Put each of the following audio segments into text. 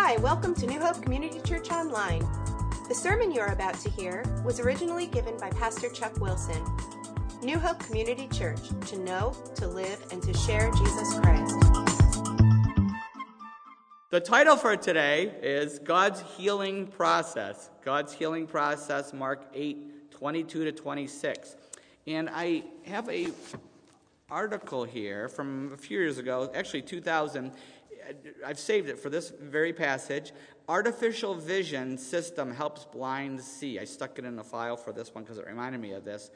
Hi, welcome to New Hope Community Church Online. The sermon you're about to hear was originally given by Pastor Chuck Wilson. New Hope Community Church, to know, to live, and to share Jesus Christ. The title for today is God's Healing Process. God's Healing Process, Mark 8, 22 to 26. And I have a article here from a few years ago, actually 2000. I've saved it for this very passage. Artificial vision system helps blind see. I stuck it in the file for this one because it reminded me of this.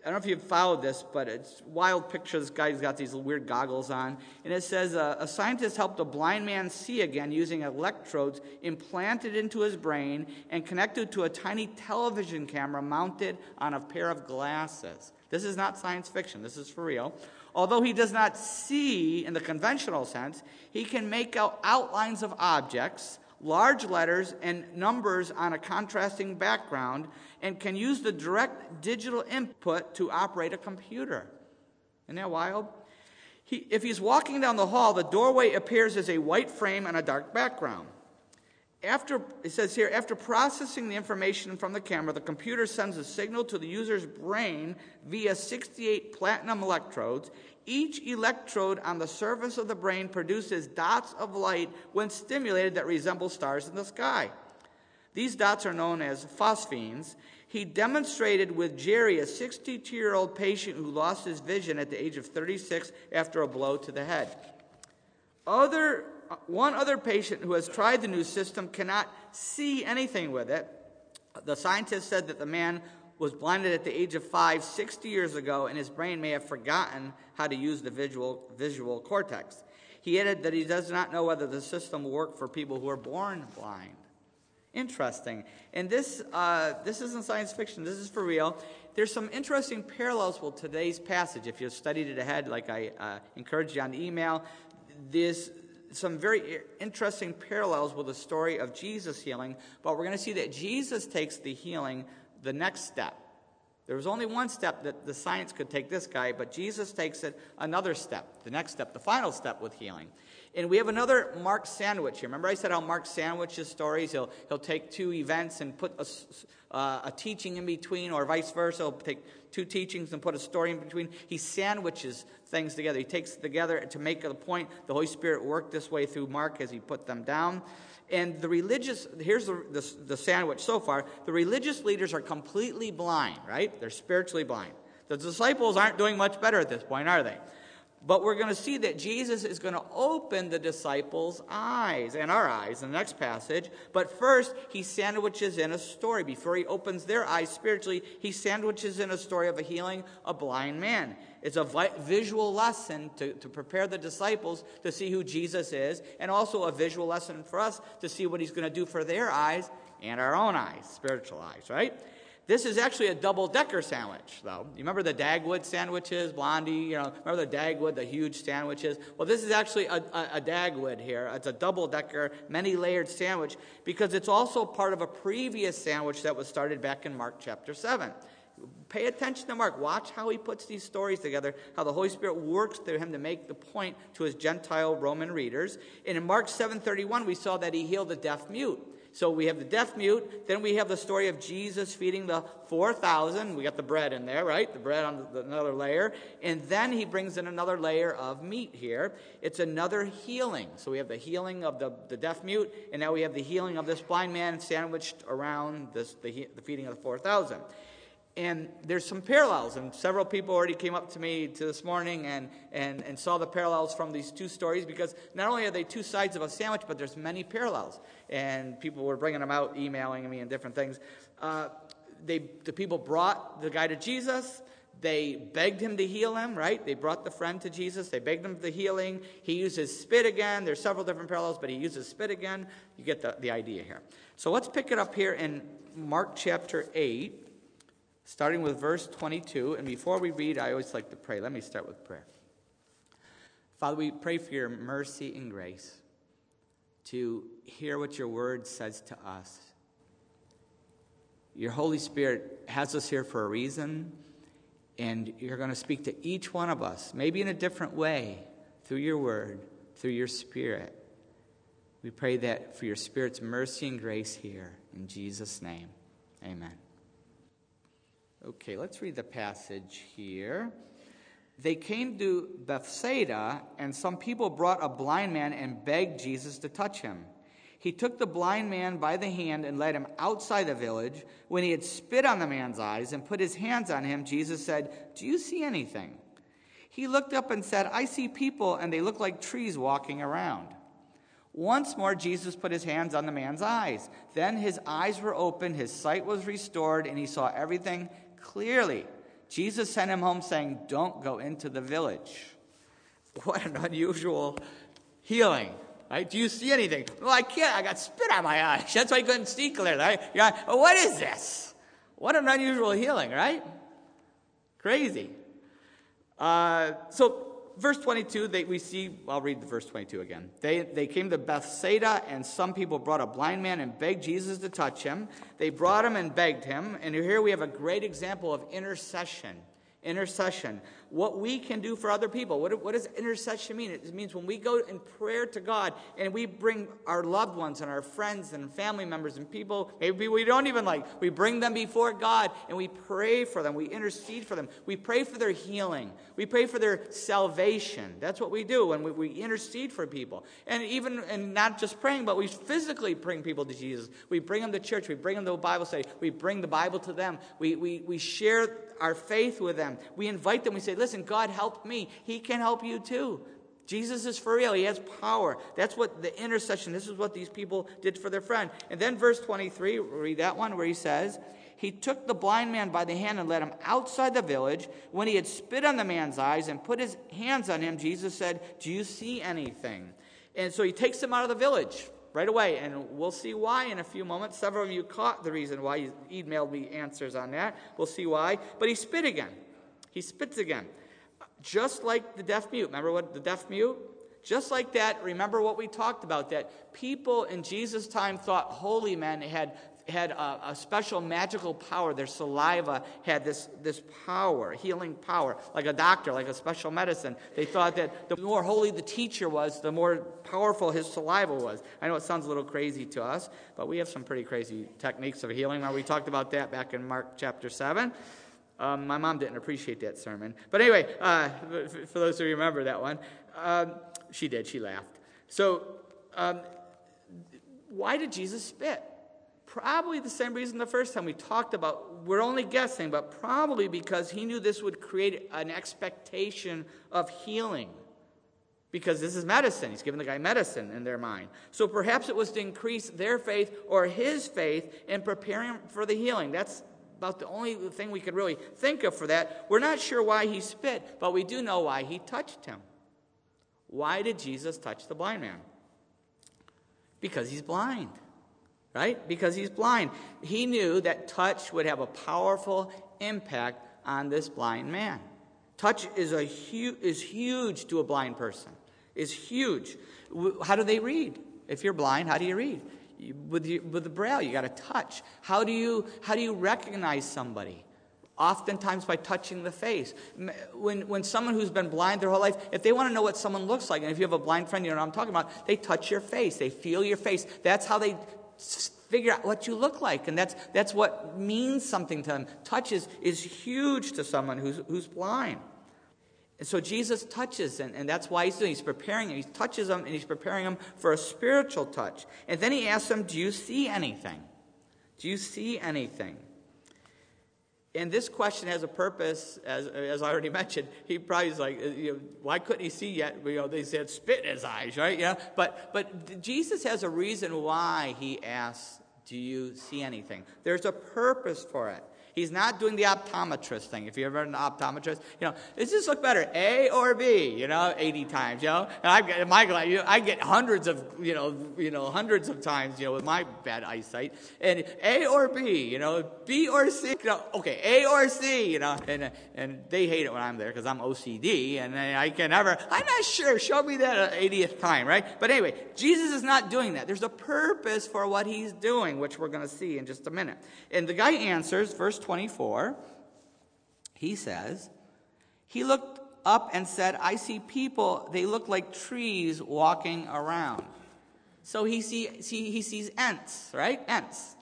I don't know if you've followed this, but it's wild pictures. This guy's got these weird goggles on. And it says uh, a scientist helped a blind man see again using electrodes implanted into his brain and connected to a tiny television camera mounted on a pair of glasses. This is not science fiction, this is for real. Although he does not see in the conventional sense, he can make out outlines of objects, large letters, and numbers on a contrasting background, and can use the direct digital input to operate a computer. Isn't that wild? He, if he's walking down the hall, the doorway appears as a white frame and a dark background. After, it says here, after processing the information from the camera, the computer sends a signal to the user's brain via 68 platinum electrodes. Each electrode on the surface of the brain produces dots of light when stimulated that resemble stars in the sky. These dots are known as phosphenes. He demonstrated with Jerry, a 62 year old patient who lost his vision at the age of 36 after a blow to the head. Other one other patient who has tried the new system cannot see anything with it. The scientist said that the man was blinded at the age of five, 60 years ago, and his brain may have forgotten how to use the visual, visual cortex. He added that he does not know whether the system will work for people who are born blind. Interesting. And this, uh, this isn't science fiction, this is for real. There's some interesting parallels with today's passage. If you've studied it ahead, like I uh, encouraged you on the email, this some very interesting parallels with the story of Jesus healing, but we're going to see that Jesus takes the healing the next step. There was only one step that the science could take this guy, but Jesus takes it another step, the next step, the final step with healing. And we have another Mark Sandwich here. Remember, I said how Mark sandwiches stories? He'll, he'll take two events and put a, uh, a teaching in between, or vice versa. He'll take two teachings and put a story in between. He sandwiches things together. He takes together to make a point. The Holy Spirit worked this way through Mark as he put them down. And the religious, here's the, the, the sandwich so far the religious leaders are completely blind, right? They're spiritually blind. The disciples aren't doing much better at this point, are they? But we're going to see that Jesus is going to open the disciples' eyes and our eyes in the next passage. But first, he sandwiches in a story. Before he opens their eyes spiritually, he sandwiches in a story of a healing a blind man. It's a visual lesson to, to prepare the disciples to see who Jesus is, and also a visual lesson for us to see what he's going to do for their eyes and our own eyes, spiritual eyes, right? This is actually a double decker sandwich, though. You remember the Dagwood sandwiches, Blondie? You know, remember the Dagwood, the huge sandwiches? Well, this is actually a, a, a Dagwood here. It's a double decker, many layered sandwich because it's also part of a previous sandwich that was started back in Mark chapter 7. Pay attention to Mark. Watch how he puts these stories together, how the Holy Spirit works through him to make the point to his Gentile Roman readers. And in Mark 7:31, we saw that he healed the deaf mute. So we have the deaf mute. Then we have the story of Jesus feeding the 4,000. We got the bread in there, right? The bread on the, another layer. And then he brings in another layer of meat here. It's another healing. So we have the healing of the, the deaf mute, and now we have the healing of this blind man sandwiched around this, the, the feeding of the 4,000 and there's some parallels and several people already came up to me to this morning and, and, and saw the parallels from these two stories because not only are they two sides of a sandwich but there's many parallels. And people were bringing them out emailing me and different things. Uh, they, the people brought the guy to jesus. They begged him to heal him right? They brought the friend to jesus. They begged him for the healing. He uses spit again. There's several different parallels but he uses spit again. You get the, the idea here. So let's pick it up here in mark chapter 8 starting with verse 22. And before we read, I always like to pray. Let me start with prayer. Father, we pray for your mercy and grace to hear what your word says to us. Your Holy Spirit has us here for a reason, and you're going to speak to each one of us, maybe in a different way, through your word, through your spirit. We pray that for your Spirit's mercy and grace here. In Jesus' name, amen. Okay, let's read the passage here. They came to Bethsaida, and some people brought a blind man and begged Jesus to touch him. He took the blind man by the hand and led him outside the village. When he had spit on the man's eyes and put his hands on him, Jesus said, Do you see anything? He looked up and said, I see people, and they look like trees walking around. Once more, Jesus put his hands on the man's eyes. Then his eyes were opened, his sight was restored, and he saw everything clearly. Jesus sent him home saying, Don't go into the village. What an unusual healing. Right? Do you see anything? Well, I can't. I got spit on my eyes. That's why I couldn't see clearly. Right? Yeah. What is this? What an unusual healing, right? Crazy. Uh, so verse 22, they, we see, I'll read the verse 22 again. They, they came to Bethsaida, and some people brought a blind man and begged Jesus to touch him. They brought him and begged him. And here we have a great example of intercession. Intercession what we can do for other people. What, what does intercession mean? It means when we go in prayer to God and we bring our loved ones and our friends and family members and people, maybe we don't even like, we bring them before God and we pray for them. We intercede for them. We pray for their healing. We pray for their salvation. That's what we do when we, we intercede for people. And even, and not just praying, but we physically bring people to Jesus. We bring them to church. We bring them to a Bible study. We bring the Bible to them. We, we, we share our faith with them. We invite them. We say, listen, God helped me. He can help you too. Jesus is for real. He has power. That's what the intercession, this is what these people did for their friend. And then verse 23, read that one where he says, He took the blind man by the hand and led him outside the village. When he had spit on the man's eyes and put his hands on him, Jesus said, Do you see anything? And so he takes him out of the village right away, and we'll see why in a few moments. Several of you caught the reason why. You emailed me answers on that. We'll see why. But he spit again. He spits again. Just like the deaf mute. Remember what the deaf mute? Just like that, remember what we talked about that people in Jesus' time thought holy men had had a, a, special magical power. Their saliva had this, this power, healing power, like a doctor, like a special medicine. They thought that the more holy the teacher was, the more powerful his saliva was. I know it sounds a little crazy to us, but we have some pretty crazy techniques of healing. Now, We talked about that back in Mark chapter 7. Um, my mom didn't appreciate that sermon. But anyway, uh, for those who remember that one, um, she did. She laughed. So, um, why did Jesus spit? Probably the same reason the first time we talked about, we're only guessing, but probably because he knew this would create an expectation of healing. Because this is medicine. He's giving the guy medicine in their mind. So perhaps it was to increase their faith or his faith in preparing for the healing. That's about the only thing we could really think of for that. We're not sure why he spit, but we do know why he touched him. Why did Jesus touch the blind man? Because he's blind right? Because he's blind. He knew that touch would have a powerful impact on this blind man. Touch is, a hu- is huge to a blind person, is huge. How do they read? If you're blind, how do you read? with, with the braille, you got to touch. How do, you, how do you recognize somebody? oftentimes by touching the face. When, when someone who's been blind their whole life, if they want to know what someone looks like, and if you have a blind friend, you know what I'm talking about, they touch your face, they feel your face. That's how they figure out what you look like. And that's, that's what means something to them. Touch is, is huge to someone who's, who's blind. And so Jesus touches, and, and that's why he's doing. He's preparing him. He touches them, and he's preparing them for a spiritual touch. And then he asks them, Do you see anything? Do you see anything? And this question has a purpose, as, as I already mentioned. He probably is like, you know, why couldn't he see yet? You know, they said spit in his eyes, right? Know, but, but Jesus has a reason why he asks, do you see anything? There's a purpose for it. He's not doing the optometrist thing. If you ever an optometrist, you know, does this look better, A or B? You know, 80 times, you know. And I get my you know, I get hundreds of, you know, you know, hundreds of times, you know, with my bad eyesight. And A or B, you know, B or C, you know, okay, A or C, you know. And and they hate it when I'm there because I'm OCD and I can never. I'm not sure. Show me that uh, 80th time, right? But anyway, Jesus is not doing that. There's a purpose for what he's doing, which we're going to see in just a minute. And the guy answers, verse 24, he says, He looked up and said, I see people, they look like trees walking around. So he, see, see, he sees Ents, right? Ents.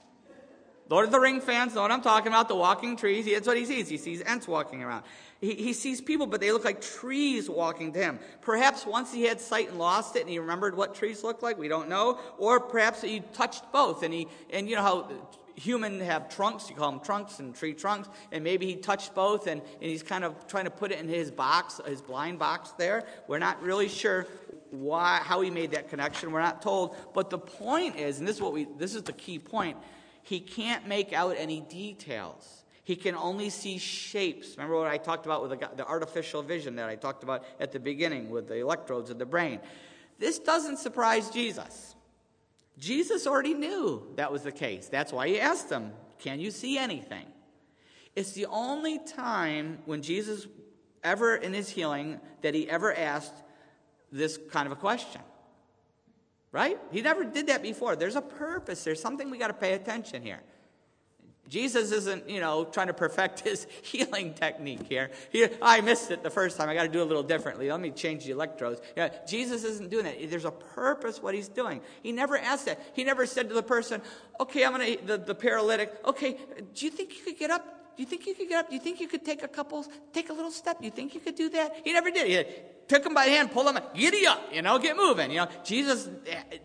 Lord of the Ring fans know what I'm talking about, the walking trees. That's what he sees. He sees Ents walking around. He, he sees people, but they look like trees walking to him. Perhaps once he had sight and lost it and he remembered what trees looked like, we don't know. Or perhaps he touched both and he, and you know how human have trunks, you call them trunks and tree trunks, and maybe he touched both and, and he's kind of trying to put it in his box, his blind box there. We're not really sure why, how he made that connection. We're not told. But the point is, and this is what we, this is the key point, he can't make out any details. He can only see shapes. Remember what I talked about with the, the artificial vision that I talked about at the beginning with the electrodes in the brain. This doesn't surprise Jesus. Jesus already knew that was the case. That's why he asked them, Can you see anything? It's the only time when Jesus ever in his healing that he ever asked this kind of a question. Right? He never did that before. There's a purpose, there's something we got to pay attention here. Jesus isn't, you know, trying to perfect his healing technique here. He, I missed it the first time. I got to do it a little differently. Let me change the electrodes. Yeah, Jesus isn't doing that. There's a purpose what he's doing. He never asked that. He never said to the person, "Okay, I'm going to the, the paralytic. Okay, do you think you could get up? Do you think you could get up? Do you think you could take a couple, take a little step? Do you think you could do that?" He never did. He took him by the hand, pulled him, giddy up, you know, get moving. You know, Jesus eh,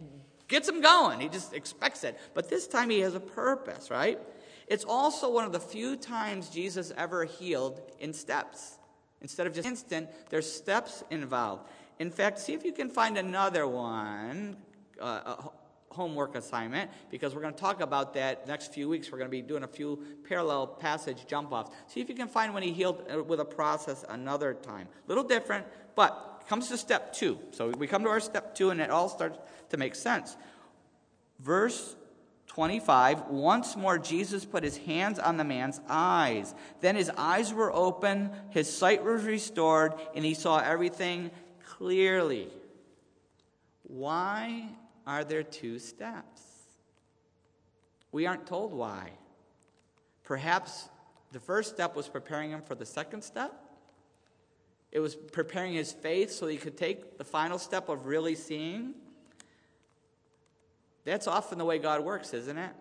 gets him going. He just expects it. But this time he has a purpose, right? It's also one of the few times Jesus ever healed in steps. Instead of just instant, there's steps involved. In fact, see if you can find another one, uh, a homework assignment, because we're going to talk about that next few weeks. We're going to be doing a few parallel passage jump offs. See if you can find when he healed uh, with a process another time. A little different, but comes to step two. So we come to our step two, and it all starts to make sense. Verse 25, once more Jesus put his hands on the man's eyes. Then his eyes were open, his sight was restored, and he saw everything clearly. Why are there two steps? We aren't told why. Perhaps the first step was preparing him for the second step. It was preparing his faith so he could take the final step of really seeing. That's often the way God works, isn't it?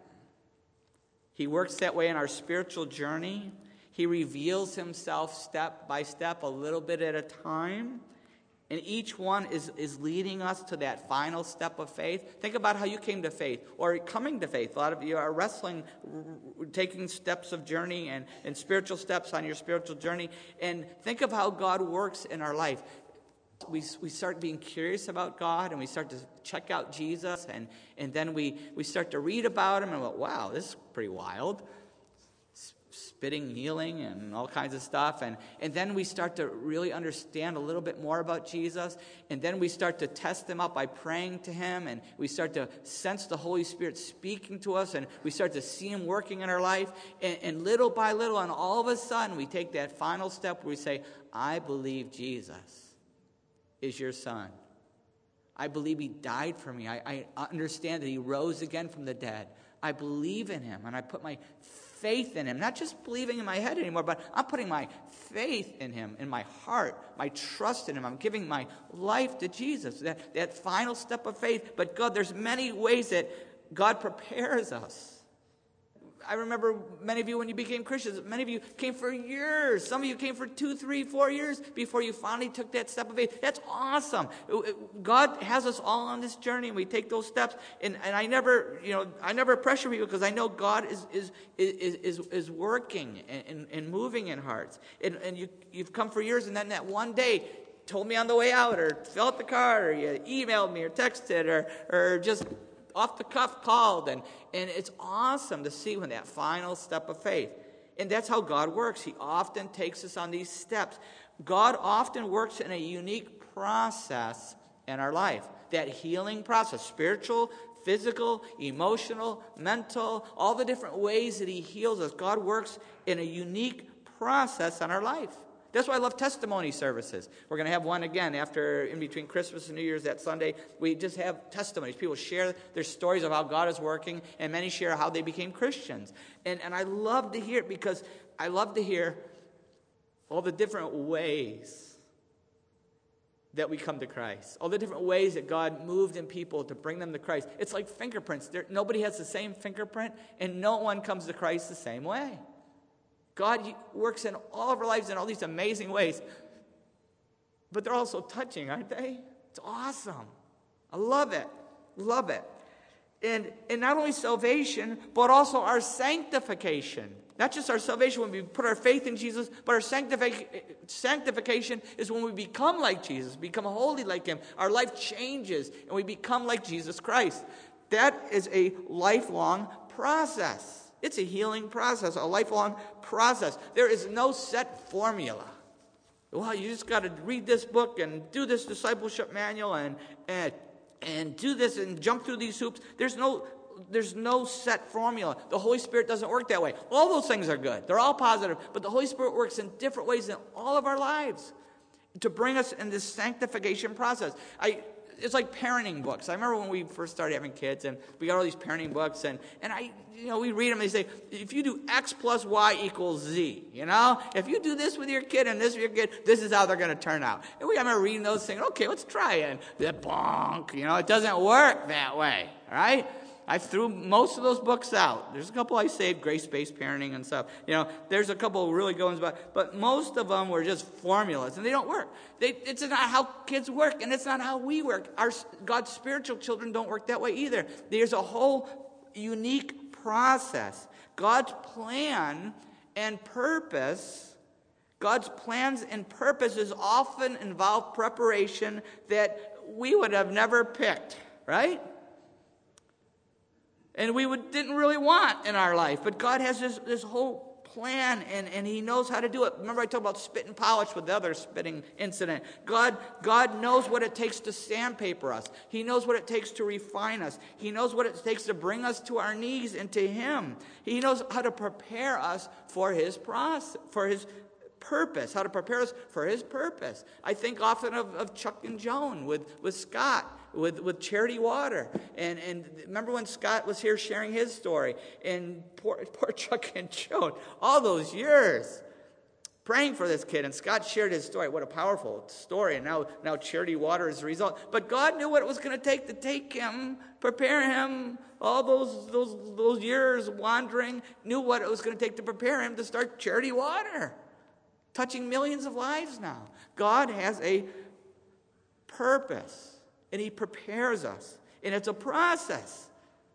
He works that way in our spiritual journey. He reveals himself step by step, a little bit at a time. And each one is, is leading us to that final step of faith. Think about how you came to faith or coming to faith. A lot of you are wrestling, taking steps of journey and, and spiritual steps on your spiritual journey. And think of how God works in our life we, we start being curious about God and we start to check out Jesus and, and then we, we start to read about him and go, wow, this is pretty wild. Spitting, healing, and all kinds of stuff. And, and then we start to really understand a little bit more about Jesus. And then we start to test him up by praying to him. And we start to sense the Holy Spirit speaking to us. And we start to see him working in our life. And, and little by little, and all of a sudden, we take that final step where we say, I believe Jesus is your son. I believe he died for me. I, I understand that he rose again from the dead. I believe in him and I put my faith in him. Not just believing in my head anymore, but I'm putting my faith in him, in my heart, my trust in him. I'm giving my life to Jesus. That, that final step of faith. But God, there's many ways that God prepares us. I remember many of you when you became Christians, many of you came for years. Some of you came for two, three, four years before you finally took that step of faith. That's awesome. God has us all on this journey and we take those steps. And, and I never, you know, I never pressure people because I know God is, is, is, is, is working and, and, moving in hearts. And, and you, you've come for years and then that one day told me on the way out or filled out the card or you emailed me or texted or, or just off the cuff called. And, and it's awesome to see when that final step of faith. And that's how God works. He often takes us on these steps. God often works in a unique process in our life. That healing process, spiritual, physical, emotional, mental, all the different ways that He heals us. God works in a unique process in our life. That's why I love testimony services. We're going to have one again after, in between Christmas and New Year's that Sunday. We just have testimonies. People share their stories of how God is working, and many share how they became Christians. And, and I love to hear it because I love to hear all the different ways that we come to Christ, all the different ways that God moved in people to bring them to Christ. It's like fingerprints. There, nobody has the same fingerprint, and no one comes to Christ the same way. God works in all of our lives in all these amazing ways, but they're also touching, aren't they? It's awesome. I love it. Love it. And, and not only salvation, but also our sanctification. Not just our salvation when we put our faith in Jesus, but our sanctification is when we become like Jesus, become holy like Him. Our life changes and we become like Jesus Christ. That is a lifelong process. It's a healing process, a lifelong process. There is no set formula. Well, you just got to read this book and do this discipleship manual and, and, and do this and jump through these hoops. There's no there's no set formula. The Holy Spirit doesn't work that way. All those things are good. They're all positive, but the Holy Spirit works in different ways in all of our lives to bring us in this sanctification process. I it's like parenting books. I remember when we first started having kids and we got all these parenting books and, and I, you know, we read them they say, if you do X plus Y equals Z, you know, if you do this with your kid and this with your kid, this is how they're going to turn out. And we, remember reading those things, okay, let's try it. And bonk, you know, it doesn't work that way, right? I threw most of those books out. There's a couple I saved, grace-based parenting and stuff. You know, there's a couple really good ones, but but most of them were just formulas, and they don't work. They, it's not how kids work, and it's not how we work. Our God's spiritual children don't work that way either. There's a whole unique process. God's plan and purpose. God's plans and purposes often involve preparation that we would have never picked, right? And we would, didn't really want in our life. But God has this, this whole plan and, and he knows how to do it. Remember I talked about spit and polish with the other spitting incident. God, God knows what it takes to sandpaper us. He knows what it takes to refine us. He knows what it takes to bring us to our knees and to him. He knows how to prepare us for his process, for his purpose, how to prepare us for his purpose. I think often of, of Chuck and Joan with, with Scott with, with Charity Water. And, and remember when Scott was here sharing his story, and poor, poor Chuck and Joan, all those years praying for this kid. And Scott shared his story. What a powerful story. And now, now Charity Water is the result. But God knew what it was going to take to take him, prepare him, all those, those, those years wandering, knew what it was going to take to prepare him to start Charity Water, touching millions of lives now. God has a purpose and He prepares us. And it's a process.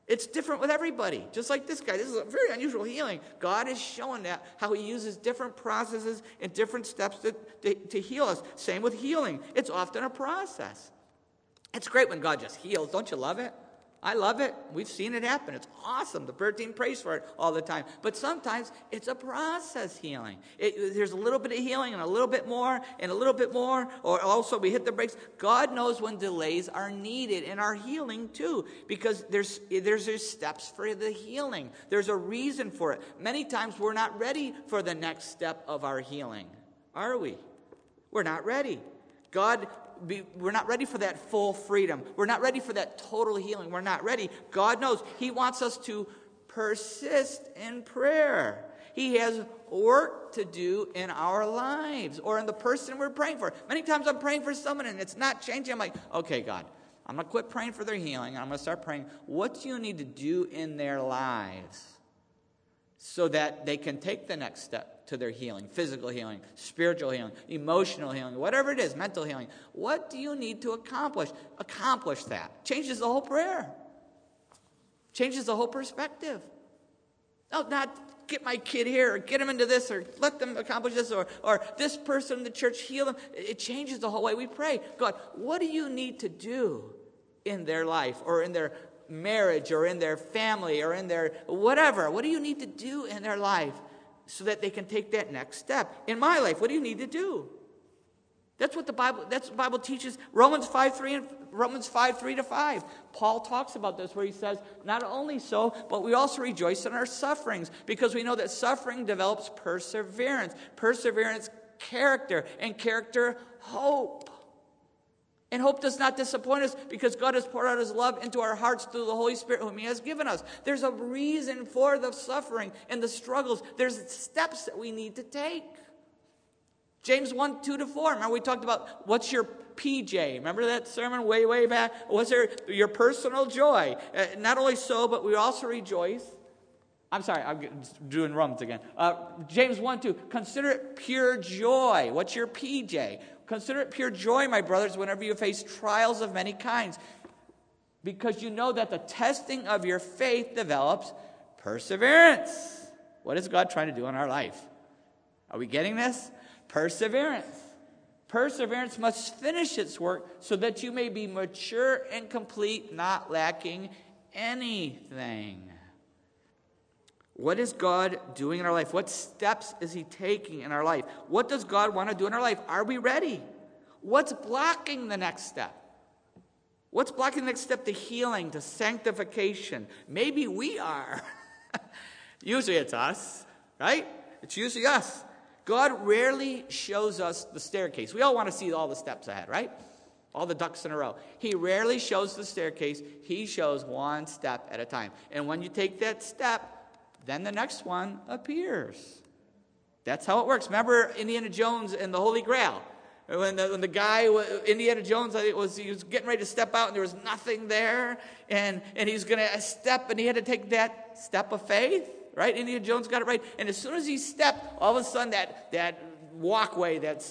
It's different with everybody, just like this guy. This is a very unusual healing. God is showing that how He uses different processes and different steps to, to, to heal us. Same with healing, it's often a process. It's great when God just heals. Don't you love it? I love it. We've seen it happen. It's awesome. The prayer team prays for it all the time. But sometimes it's a process healing. It, there's a little bit of healing and a little bit more and a little bit more, or also we hit the brakes. God knows when delays are needed in our healing too, because there's, there's, there's steps for the healing. There's a reason for it. Many times we're not ready for the next step of our healing, are we? We're not ready. God we're not ready for that full freedom. We're not ready for that total healing. We're not ready. God knows He wants us to persist in prayer. He has work to do in our lives or in the person we're praying for. Many times I'm praying for someone and it's not changing. I'm like, okay, God, I'm going to quit praying for their healing. I'm going to start praying, what do you need to do in their lives so that they can take the next step? to their healing physical healing, spiritual healing, emotional healing, whatever it is, mental healing. What do you need to accomplish? Accomplish that. Changes the whole prayer, changes the whole perspective. No, not get my kid here or get him into this or let them accomplish this or, or this person in the church heal them. It changes the whole way we pray. God, what do you need to do in their life or in their marriage or in their family or in their whatever? What do you need to do in their life so that they can take that next step. In my life, what do you need to do? That's what the Bible, that's the Bible teaches. Romans 5, 3 and Romans 5, 3 to 5. Paul talks about this where he says, not only so, but we also rejoice in our sufferings, because we know that suffering develops perseverance. Perseverance, character, and character, hope. And hope does not disappoint us because God has poured out his love into our hearts through the Holy Spirit, whom he has given us. There's a reason for the suffering and the struggles, there's steps that we need to take. James 1 2 to 4. Remember, we talked about what's your PJ. Remember that sermon way, way back? Was there your personal joy? Uh, not only so, but we also rejoice. I'm sorry, I'm doing Romans again. Uh, James 1 2. Consider it pure joy. What's your PJ? Consider it pure joy, my brothers, whenever you face trials of many kinds, because you know that the testing of your faith develops perseverance. What is God trying to do in our life? Are we getting this? Perseverance. Perseverance must finish its work so that you may be mature and complete, not lacking anything. What is God doing in our life? What steps is He taking in our life? What does God want to do in our life? Are we ready? What's blocking the next step? What's blocking the next step to healing, to sanctification? Maybe we are. usually it's us, right? It's usually us. God rarely shows us the staircase. We all want to see all the steps ahead, right? All the ducks in a row. He rarely shows the staircase. He shows one step at a time. And when you take that step, then the next one appears. That's how it works. Remember Indiana Jones and the Holy Grail? When the, when the guy, Indiana Jones, was, he was getting ready to step out and there was nothing there, and, and he's going to uh, step, and he had to take that step of faith, right? Indiana Jones got it right. And as soon as he stepped, all of a sudden that, that walkway, that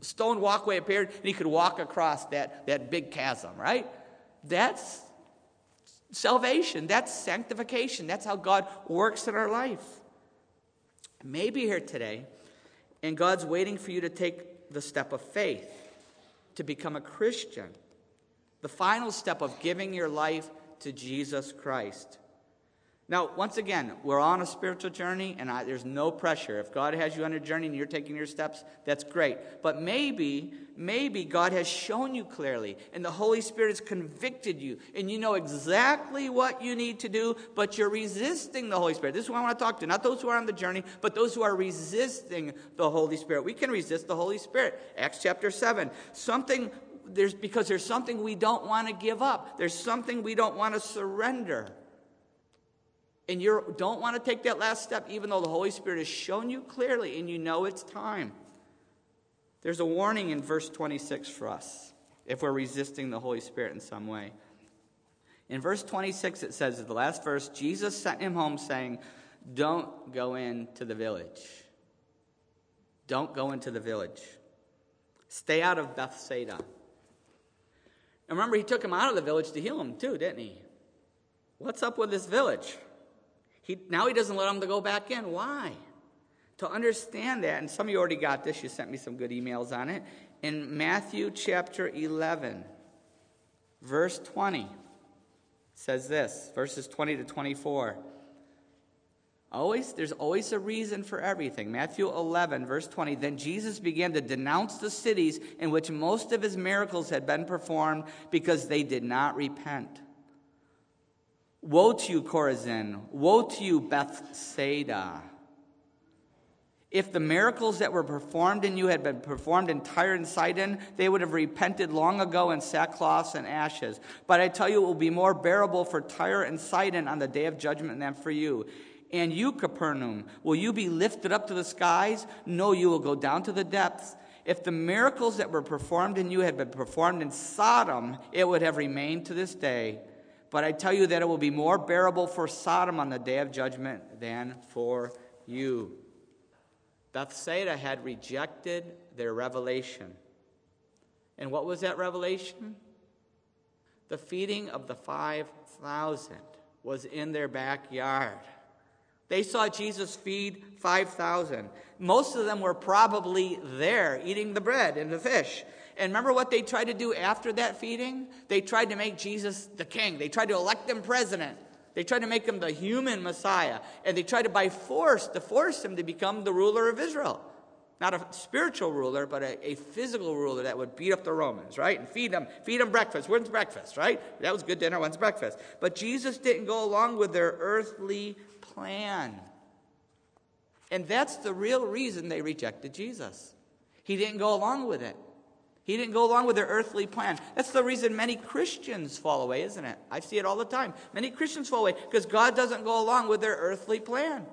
stone walkway appeared, and he could walk across that, that big chasm, right? That's salvation. That's sanctification. That's how God works in our life. Maybe here today, and God's waiting for you to take the step of faith, to become a Christian, the final step of giving your life to Jesus Christ. Now, once again, we're on a spiritual journey, and I, there's no pressure. If God has you on a journey and you're taking your steps, that's great. But maybe, maybe God has shown you clearly, and the Holy Spirit has convicted you, and you know exactly what you need to do, but you're resisting the Holy Spirit. This is what I want to talk to. Not those who are on the journey, but those who are resisting the Holy Spirit. We can resist the Holy Spirit. Acts chapter 7. Something there's because there's something we don't want to give up. There's something we don't want to surrender and you don't want to take that last step, even though the Holy Spirit has shown you clearly and you know it's time. There's a warning in verse 26 for us if we're resisting the Holy Spirit in some way. In verse 26, it says, the last verse, Jesus sent him home saying, Don't go into the village. Don't go into the village. Stay out of Bethsaida. And remember, he took him out of the village to heal him, too, didn't he? What's up with this village? He, now he doesn't let them to go back in. Why? To understand that, and some of you already got this, you sent me some good emails on it. In Matthew chapter 11, verse 20, says this verses 20 to 24. Always, there's always a reason for everything. Matthew 11, verse 20. Then Jesus began to denounce the cities in which most of his miracles had been performed because they did not repent. Woe to you, Chorazin! Woe to you, Bethsaida! If the miracles that were performed in you had been performed in Tyre and Sidon, they would have repented long ago in sackcloths and ashes. But I tell you, it will be more bearable for Tyre and Sidon on the day of judgment than for you. And you, Capernaum, will you be lifted up to the skies? No, you will go down to the depths. If the miracles that were performed in you had been performed in Sodom, it would have remained to this day. But I tell you that it will be more bearable for Sodom on the day of judgment than for you. Bethsaida had rejected their revelation. And what was that revelation? The feeding of the 5,000 was in their backyard. They saw Jesus feed 5,000. Most of them were probably there eating the bread and the fish. And remember what they tried to do after that feeding? They tried to make Jesus the king. They tried to elect him president. They tried to make him the human Messiah. And they tried to, by force, to force him to become the ruler of Israel. Not a spiritual ruler, but a, a physical ruler that would beat up the Romans, right? And feed them, feed them breakfast. When's breakfast, right? That was good dinner. When's breakfast? But Jesus didn't go along with their earthly plan. And that's the real reason they rejected Jesus. He didn't go along with it. He didn't go along with their earthly plan. That's the reason many Christians fall away, isn't it? I see it all the time. Many Christians fall away because God doesn't go along with their earthly plan.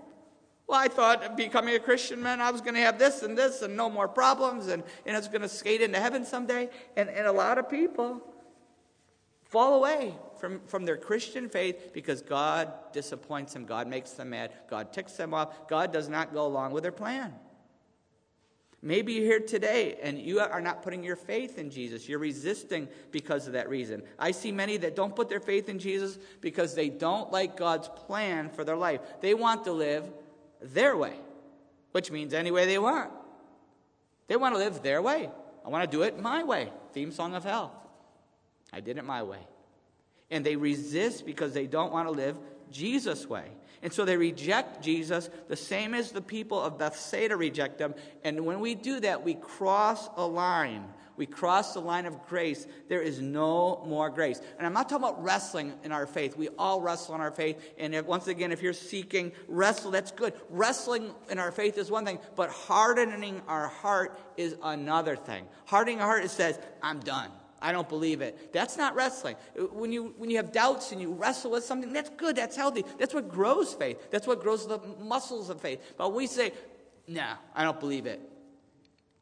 Well, I thought becoming a Christian man, I was going to have this and this and no more problems and, and I was going to skate into heaven someday. And, and a lot of people fall away from, from their Christian faith because God disappoints them, God makes them mad, God ticks them off, God does not go along with their plan. Maybe you're here today and you are not putting your faith in Jesus. You're resisting because of that reason. I see many that don't put their faith in Jesus because they don't like God's plan for their life. They want to live their way, which means any way they want. They want to live their way. I want to do it my way. Theme song of hell. I did it my way. And they resist because they don't want to live Jesus' way. And so they reject Jesus the same as the people of Bethsaida reject him. And when we do that, we cross a line. We cross the line of grace. There is no more grace. And I'm not talking about wrestling in our faith. We all wrestle in our faith. And if, once again, if you're seeking wrestle, that's good. Wrestling in our faith is one thing, but hardening our heart is another thing. Hardening our heart, it says, I'm done. I don't believe it. That's not wrestling. When you, when you have doubts and you wrestle with something, that's good, that's healthy. That's what grows faith. That's what grows the muscles of faith. But we say, nah, I don't believe it.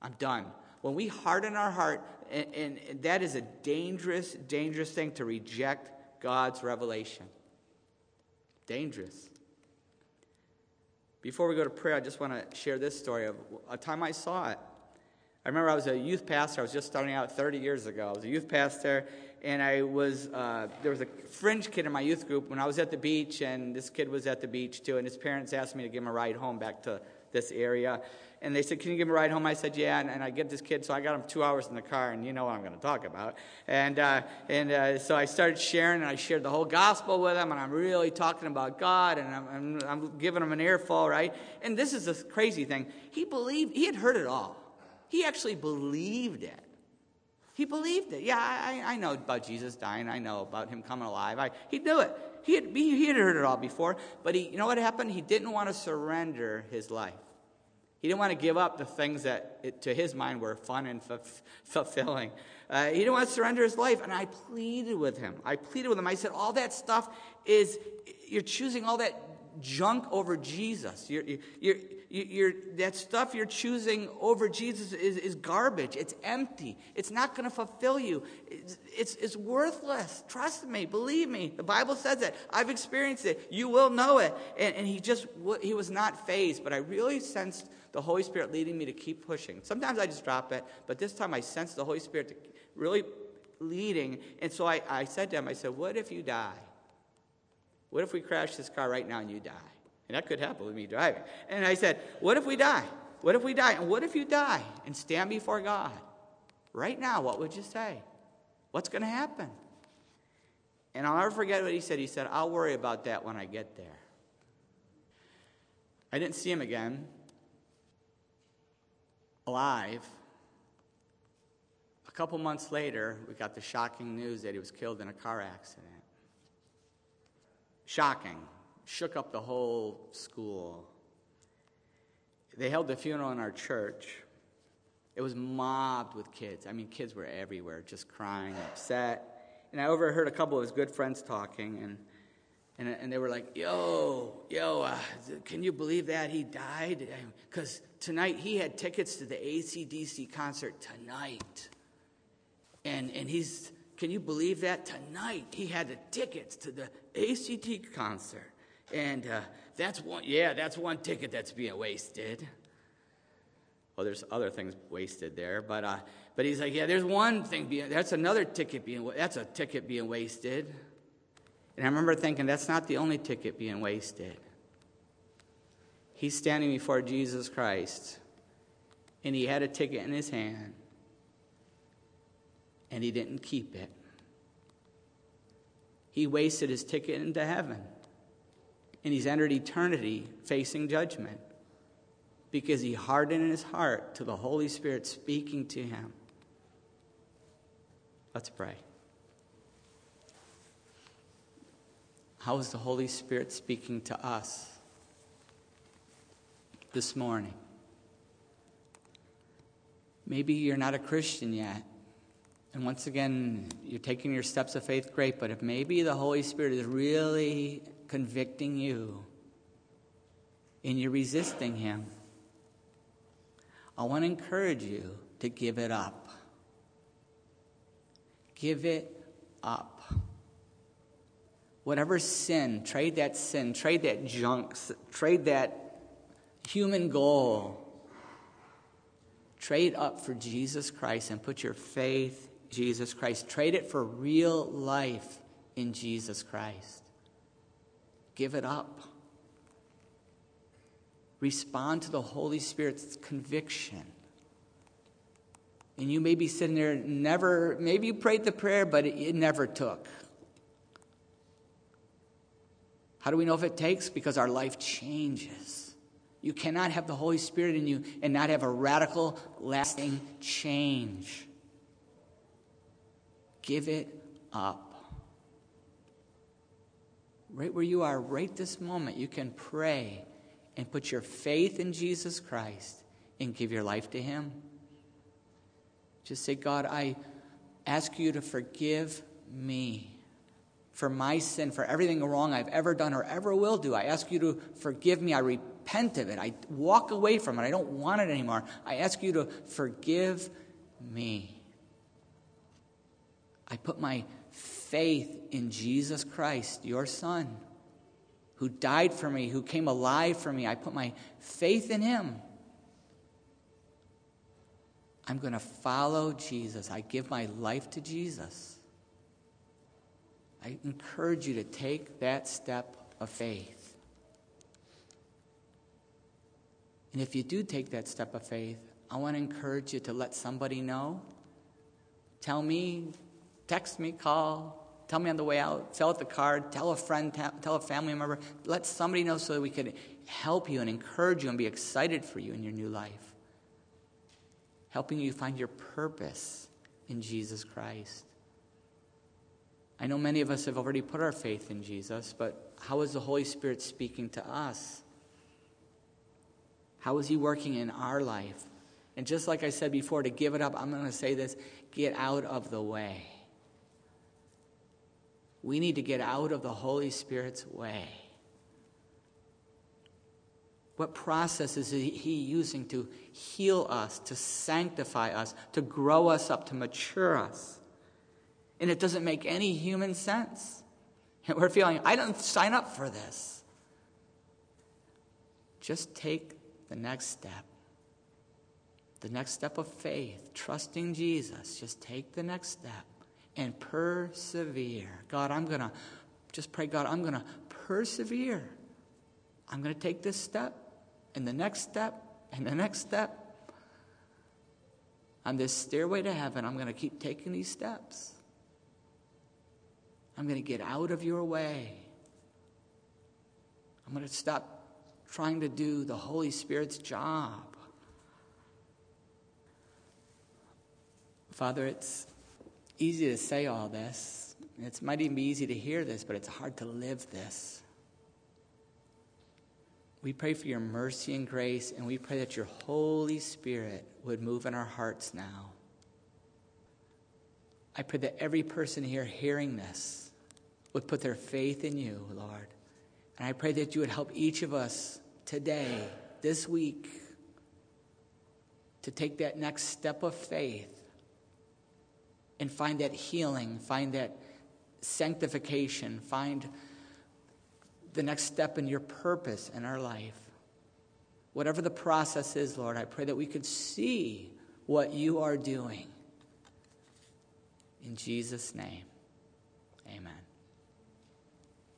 I'm done. When we harden our heart, and, and that is a dangerous, dangerous thing to reject God's revelation. Dangerous. Before we go to prayer, I just want to share this story of a time I saw it. I remember I was a youth pastor. I was just starting out 30 years ago. I was a youth pastor, and I was uh, there was a fringe kid in my youth group when I was at the beach, and this kid was at the beach too. And his parents asked me to give him a ride home back to this area, and they said, "Can you give him a ride home?" I said, "Yeah." And, and I get this kid, so I got him two hours in the car, and you know what I'm going to talk about. And uh, and uh, so I started sharing, and I shared the whole gospel with him, and I'm really talking about God, and I'm, I'm, I'm giving him an earful, right? And this is the crazy thing. He believed he had heard it all. He actually believed it. He believed it. Yeah, I, I know about Jesus dying. I know about him coming alive. I, he knew it. He had, he had heard it all before. But he, you know what happened? He didn't want to surrender his life. He didn't want to give up the things that, it, to his mind, were fun and f- fulfilling. Uh, he didn't want to surrender his life. And I pleaded with him. I pleaded with him. I said, All that stuff is, you're choosing all that junk over Jesus. You're, you're, you're, that stuff you're choosing over Jesus is, is garbage. It's empty. It's not going to fulfill you. It's, it's, it's, worthless. Trust me. Believe me. The Bible says that. I've experienced it. You will know it. And, and he just, he was not fazed, but I really sensed the Holy Spirit leading me to keep pushing. Sometimes I just drop it, but this time I sensed the Holy Spirit really leading. And so I, I said to him, I said, What if you die? What if we crash this car right now and you die? And that could happen with me driving. And I said, What if we die? What if we die? And what if you die and stand before God? Right now, what would you say? What's going to happen? And I'll never forget what he said. He said, I'll worry about that when I get there. I didn't see him again alive. A couple months later, we got the shocking news that he was killed in a car accident. Shocking shook up the whole school. They held the funeral in our church. It was mobbed with kids. I mean, kids were everywhere, just crying, upset. And I overheard a couple of his good friends talking, and, and, and they were like, Yo, yo, uh, can you believe that he died? Because tonight he had tickets to the ACDC concert tonight. And, and he's, can you believe that? Tonight he had the tickets to the ACT concert. And uh, that's one, yeah, that's one ticket that's being wasted. Well, there's other things wasted there, but, uh, but he's like, yeah, there's one thing being, that's another ticket being, that's a ticket being wasted. And I remember thinking, that's not the only ticket being wasted. He's standing before Jesus Christ, and he had a ticket in his hand, and he didn't keep it. He wasted his ticket into heaven and he's entered eternity facing judgment because he hardened his heart to the Holy Spirit speaking to him. Let's pray. How is the Holy Spirit speaking to us this morning? Maybe you're not a Christian yet. And once again, you're taking your steps of faith, great, but if maybe the Holy Spirit is really convicting you and you're resisting Him, I want to encourage you to give it up. Give it up. Whatever sin, trade that sin, trade that junk, trade that human goal. Trade up for Jesus Christ and put your faith Jesus Christ. Trade it for real life in Jesus Christ. Give it up. Respond to the Holy Spirit's conviction. And you may be sitting there, never, maybe you prayed the prayer, but it, it never took. How do we know if it takes? Because our life changes. You cannot have the Holy Spirit in you and not have a radical, lasting change. Give it up. Right where you are, right this moment, you can pray and put your faith in Jesus Christ and give your life to Him. Just say, God, I ask you to forgive me for my sin, for everything wrong I've ever done or ever will do. I ask you to forgive me. I repent of it. I walk away from it. I don't want it anymore. I ask you to forgive me. I put my faith in Jesus Christ, your Son, who died for me, who came alive for me. I put my faith in Him. I'm going to follow Jesus. I give my life to Jesus. I encourage you to take that step of faith. And if you do take that step of faith, I want to encourage you to let somebody know. Tell me, text me, call, tell me on the way out, fill out the card, tell a friend, tell a family member. Let somebody know so that we can help you and encourage you and be excited for you in your new life helping you find your purpose in Jesus Christ. I know many of us have already put our faith in Jesus, but how is the Holy Spirit speaking to us? How is He working in our life? And just like I said before, to give it up, I'm going to say this get out of the way. We need to get out of the Holy Spirit's way. What process is He using to heal us, to sanctify us, to grow us up, to mature us? And it doesn't make any human sense. And We're feeling, I didn't sign up for this. Just take the next step. The next step of faith, trusting Jesus. Just take the next step and persevere. God, I'm going to just pray, God, I'm going to persevere. I'm going to take this step and the next step, and the next step. On this stairway to heaven, I'm going to keep taking these steps. I'm going to get out of your way. I'm going to stop trying to do the Holy Spirit's job. Father, it's easy to say all this. It might even be easy to hear this, but it's hard to live this. We pray for your mercy and grace, and we pray that your Holy Spirit would move in our hearts now. I pray that every person here hearing this would put their faith in you, Lord. And I pray that you would help each of us today, this week, to take that next step of faith and find that healing, find that sanctification, find the next step in your purpose in our life. Whatever the process is, Lord, I pray that we could see what you are doing. In Jesus' name, amen.